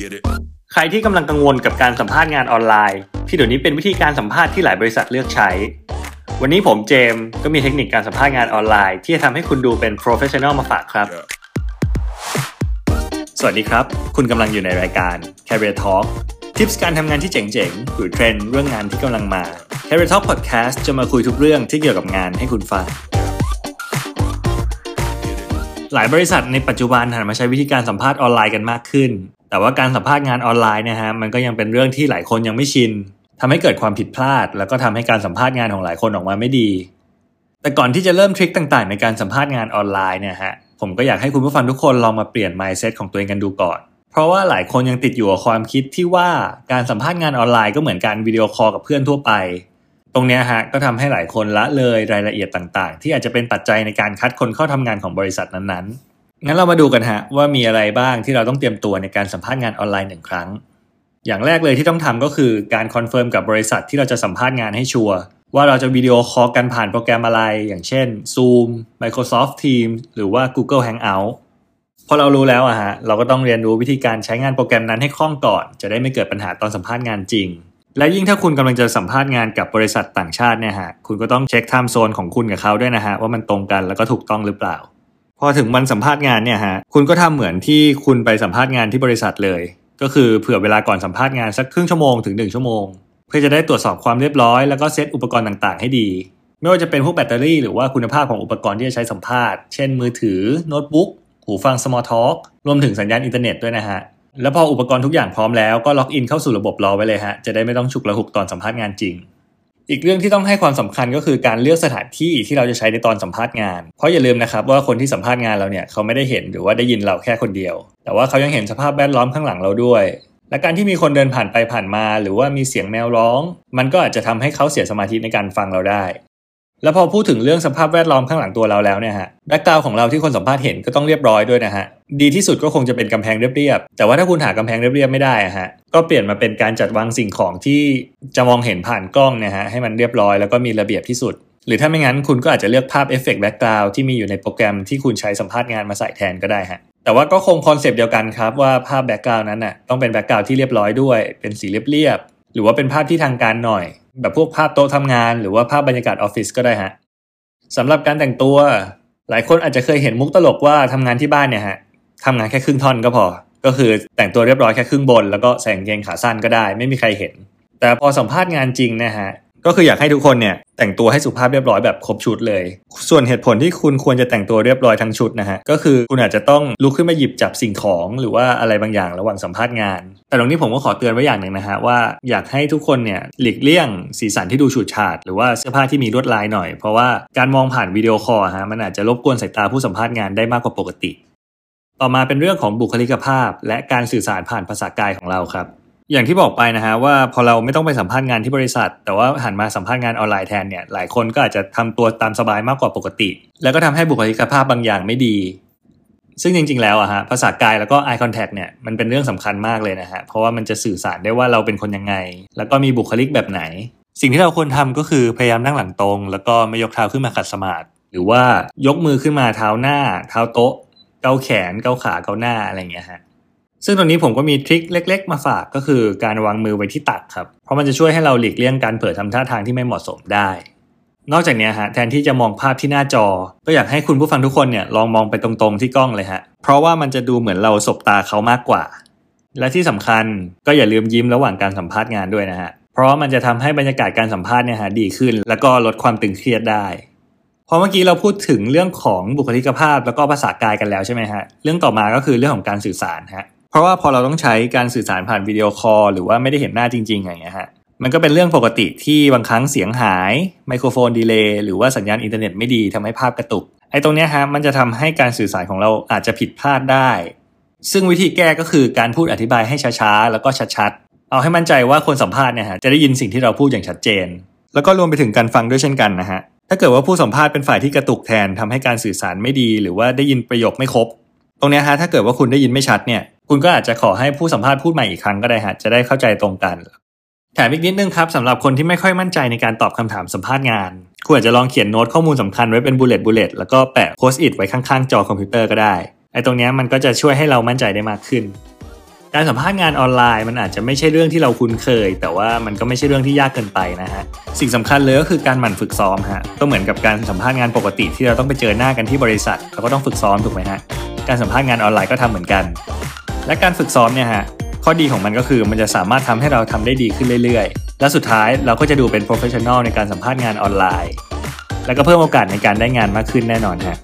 Get it? ใครที่กำลังกังวลกับการสัมภาษณ์งานออนไลน์ ที่เดี๋ยวนี้เป็นวิธีการสัมภาษณ์ที่หลายบริษัทเลือกใช้ วันนี้ผมเจมส์ก็มีเทคนิคการสัมภาษณ์งานออนไลน์ ที่จะทำให้คุณดูเป็น professional มาฝากครับ Yeah. สวัสดีครับ คุณกำลังอยู่ในรายการ Career Talk ทิปส์การทำงานที่เจ๋งๆ หรือเทรนด์เรื่องงานที่กำลังมา Career Talk Podcast จะมาคุยทุกเรื่องที่เกี่ยวกับงานให้คุณฟัง หลายบริษัทในปัจจุบันหันมาใช้วิธีการสัมภาษณ์ออนไลน์กันมากขึ้น แต่ว่าการสัมภาษณ์งานออนไลน์นะฮะมันก็ยังเป็นเรื่องที่หลายคนยังไม่ชินทำให้เกิดความผิดพลาด แล้วก็ทำให้การสัมภาษณ์งานของหลายคนออกมาไม่ดี แต่ก่อนที่จะเริ่มทริคต่างๆ ในการสัมภาษณ์งานออนไลน์เนี่ยฮะผมก็อยากให้คุณผู้ฟังทุกคนลองมาเปลี่ยน mindset ของตัวเองกันดูก่อน เพราะว่าหลายคนยังติดอยู่กับความคิดที่ว่าการสัมภาษณ์งานออนไลน์ก็เหมือนการวิดีโอคอลกับเพื่อนทั่วไป ตรงนี้ฮะก็ทำให้หลายคนละเลยรายละเอียดต่างๆ ที่อาจจะเป็นปัจจัยในการคัดคนเข้าทำงานของบริษัทนั้นๆ งั้นเรามาดูกันฮะว่ามีอะไรบ้างที่เราต้องเตรียมตัวในการสัมภาษณ์งานออนไลน์หนึ่งครั้ง อย่างแรกเลยที่ต้องทำก็คือการ confirm กับบริษัทที่เราจะสัมภาษณ์งานให้ sure ว่าเราจะ video call กันผ่านโปรแกรมอะไร อย่างเช่น Zoom Microsoft Teams หรือว่า Google Hangout พอเรารู้แล้วอะฮะเราก็ต้องเรียนรู้วิธีการใช้งานโปรแกรมนั้นให้คล่องก่อน จะได้ไม่เกิดปัญหาตอนสัมภาษณ์งานจริง และยิ่งถ้าคุณกำลังจะสัมภาษณ์งานกับบริษัทต่างชาติเนี่ยฮะคุณก็ต้องเช็ค time zone ของคุณกับเขาด้วยนะฮะว่ามันตรงกันแล้วก็ถูกต้องหรือเปล่า พอถึงวันสัมภาษณ์งานเนี่ยฮะคุณก็ทำเหมือนที่คุณไปสัมภาษณ์งานที่บริษัทเลย ก็คือเผื่อเวลาก่อนสัมภาษณ์งานสักครึ่งชั่วโมงถึง 1 ชั่วโมง เพื่อจะได้ตรวจสอบความเรียบร้อยแล้วก็เซตอุปกรณ์ต่างๆ ให้ดี ไม่ว่าจะเป็นพวกแบตเตอรี่หรือว่าคุณภาพของอุปกรณ์ที่จะใช้สัมภาษณ์ เช่นมือถือโน้ตบุ๊กหูฟัง small talk รวมถึงสัญญาณอินเทอร์เน็ตด้วยนะฮะแล้วพออุปกรณ์ทุกอย่างพร้อมแล้วก็ login เข้าสู่ระบบรอไว้เลยฮะจะได้ไม่ต้องฉุกละหุกตอนสัมภาษณ์งานจริง อีกเรื่องที่ต้องให้ความสำคัญก็คือการเลือกสถานที่ที่เราจะใช้ในตอนสัมภาษณ์งาน เพราะอย่าลืมนะครับว่าคนที่สัมภาษณ์งานเราเนี่ยเขาไม่ได้เห็นหรือว่าได้ยินเราแค่คนเดียว แต่ว่าเขายังเห็นสภาพแวดล้อมข้างหลังเราด้วย และการที่มีคนเดินผ่านไปผ่านมา หรือว่ามีเสียงแมวร้อง มันก็อาจจะทำให้เขาเสียสมาธิในการฟังเราได้ แล้วพอพูดถึงเรื่องสภาพแวดล้อมข้างหลังตัวเราแล้วเนี่ยฮะ background ของเราที่คนสัมภาษณ์เห็นก็ต้องเรียบร้อยด้วยนะฮะดีที่สุดก็คงจะเป็นกำแพงเรียบๆแต่ว่าถ้าคุณหากำแพงเรียบๆไม่ได้อะฮะก็เปลี่ยนมาเป็นการจัดวางสิ่งของที่จะมองเห็นผ่านกล้องเนี่ยฮะให้มันเรียบร้อยแล้วก็มีระเบียบที่สุด หรือถ้าไม่งั้นคุณก็อาจจะเลือกภาพ effect background ที่มีอยู่ในโปรแกรมที่คุณใช้สัมภาษณ์งานมาใส่แทนก็ได้ฮะแต่ว่าก็คง concept เดียวกันครับว่าภาพ background นั้นน่ะต้องเป็น background ที่เรียบร้อยด้วย เป็นสีเรียบๆหรือว่าเป็นภาพที่ทางการหน่อย แบบพวกภาพโต๊ะทำงาน หรือว่าภาพบรรยากาศออฟฟิศก็ได้ฮะสำหรับการแต่งตัว หลายคนอาจจะเคยเห็นมุกตลกว่าทำงานที่บ้านเนี่ยฮะทำงานแค่ครึ่งท่อนก็พอ ก็คือแต่งตัวเรียบร้อยแค่ครึ่งบน แล้วก็ใส่กางเกงขาสั้นก็ได้ ไม่มีใครเห็น แต่พอสัมภาษณ์งานจริงนะฮะ ก็คืออยากให้ทุกคนเนี่ยแต่งตัวให้สุภาพเรียบร้อยแบบครบชุดเลย ส่วนเหตุผลที่คุณควรจะแต่งตัวเรียบร้อยทั้งชุดนะฮะ ก็คือคุณอาจจะต้องลุกขึ้นมาหยิบจับสิ่งของหรือว่าอะไรบางอย่างระหว่างสัมภาษณ์งาน แต่ตรงนี้ผมก็ขอเตือนไว้อย่างหนึ่งนะฮะว่าอยากให้ทุกคนเนี่ยหลีกเลี่ยงสีสันที่ดูฉูดฉาดหรือว่าเสื้อผ้าที่มีลวดลายหน่อย เพราะว่าการมองผ่าน video call ฮะมันอาจจะรบกวนสายตาผู้สัมภาษณ์งานได้มากกว่าปกติ ต่อมาเป็นเรื่องของบุคลิกภาพ และการสื่อสารผ่านภาษากายของเราครับ อย่างที่บอกไปนะฮะว่าพอเราไม่ต้องไปสัมภาษณ์งานที่บริษัท แต่ว่าหันมาสัมภาษณ์งานออนไลน์แทนเนี่ยหลายคนก็อาจจะทำตัวตามสบายมากกว่าปกติ แล้วก็ทำให้บุคลิกภาพบางอย่างไม่ดี ซึ่งจริง ๆ แล้วอะฮะภาษากายแล้วก็ eye contact เนี่ยมันเป็นเรื่องสำคัญมากเลยนะฮะเพราะว่ามันจะสื่อสารได้ว่าเราเป็นคนยังไง แล้วก็มีบุคลิกแบบไหน สิ่งที่เราควรทำก็คือพยายามนั่งหลังตรง แล้วก็ไม่ยกเท้าขึ้นมาขัดสมาธิหรือว่ายกมือขึ้นมาเท้าหน้า เท้าโต๊ะเกาแขนเกาขาเกาหน้าอะไรอย่างเงี้ยฮะ ซึ่งตรงนี้ผมก็มีทริคเล็ก ๆ มาฝากก็คือการวางมือไว้ที่ตักครับ เพราะมันจะช่วยให้เราหลีกเลี่ยงการเผลอทำท่าทางที่ไม่เหมาะสมได้ นอกจากนี้ฮะแทนที่จะมองภาพที่หน้าจอ ก็อยากให้คุณผู้ฟังทุกคนเนี่ยลองมองไปตรงๆที่กล้องเลยฮะ เพราะว่ามันจะดูเหมือนเราสบตาเขามากกว่า และที่สำคัญก็อย่าลืมยิ้มระหว่างการสัมภาษณ์งานด้วยนะฮะ เพราะว่ามันจะทำให้บรรยากาศการสัมภาษณ์เนี่ยฮะดีขึ้น แล้วก็ลดความตึงเครียดได้พอเมื่อกี้เราพูดถึงเรื่องของบุคลิกภาพแล้วก็ภาษากายกันแล้วใช่ไหมฮะ เรื่องต่อมาก็คือเรื่องของการสื่อสารฮะ เพราะว่าพอเราต้องใช้การสื่อสารผ่านวิดีโอคอลหรือว่าไม่ได้เห็นหน้าจริง ๆ อย่างเงี้ยฮะมันก็เป็นเรื่องปกติที่บางครั้งเสียงหายไมโครโฟน delay หรือว่าสัญญาณอินเทอร์เน็ตไม่ดีทำให้ภาพกระตุกไอ้ตรงเนี้ยฮะมันจะทำให้การสื่อสารของเราอาจจะผิดพลาดได้ ซึ่งวิธีแก้ก็คือการพูดอธิบายให้ช้าๆแล้วก็ชัดๆเอาให้มั่นใจว่าคนสัมภาษณ์เนี่ยฮะจะได้ยินสิ่งที่เราพูดอย่างชัดเจน แล้วก็รวมไปถึงการฟังด้วยเช่นกันนะฮะถ้าเกิดว่าผู้สัมภาษณ์เป็นฝ่ายที่กระตุกแทนทำให้การสื่อสารไม่ดี หรือว่าได้ยินประโยคไม่ครบ ตรงเนี้ยฮะถ้าเกิดว่าคุณได้ยินไม่ชัดเนี่ย คุณก็อาจจะขอให้ผู้สัมภาษณ์พูดใหม่อีกครั้งก็ได้ฮะจะได้เข้าใจตรงกันแถมอีกนิดนึงครับสำหรับคนที่ไม่ค่อยมั่นใจในการตอบคำถามสัมภาษณ์งาน คุณอาจจะลองเขียนโน้ตข้อมูลสำคัญไว้เป็น bullet bullet แล้วก็แปะ Post-it ไว้ข้างๆ จอคอมพิวเตอร์ก็ได้ไอ้ตรงนี้มันก็จะช่วยให้เรามั่นใจได้มากขึ้น การสัมภาษณ์งานออนไลน์มันอาจจะไม่ใช่เรื่องที่เราคุ้นเคย แต่ว่ามันก็ไม่ใช่เรื่องที่ยากเกินไปนะฮะสิ่งสำคัญเลยก็คือการหมั่นฝึกซ้อมฮะก็เหมือนกับการสัมภาษณ์งานปกติที่เราต้องไปเจอหน้ากันที่บริษัทเราก็ต้องฝึกซ้อมถูกไหมฮะการสัมภาษณ์งานออนไลน์ก็ทำเหมือนกัน และการฝึกซ้อมเนี่ยฮะข้อดีของมันก็คือมันจะสามารถทำให้เราทำได้ดีขึ้นเรื่อยๆ และสุดท้ายเราก็จะดูเป็น professional ในการสัมภาษณ์งานออนไลน์ และก็เพิ่มโอกาสในการได้งานมากขึ้นแน่นอนฮะ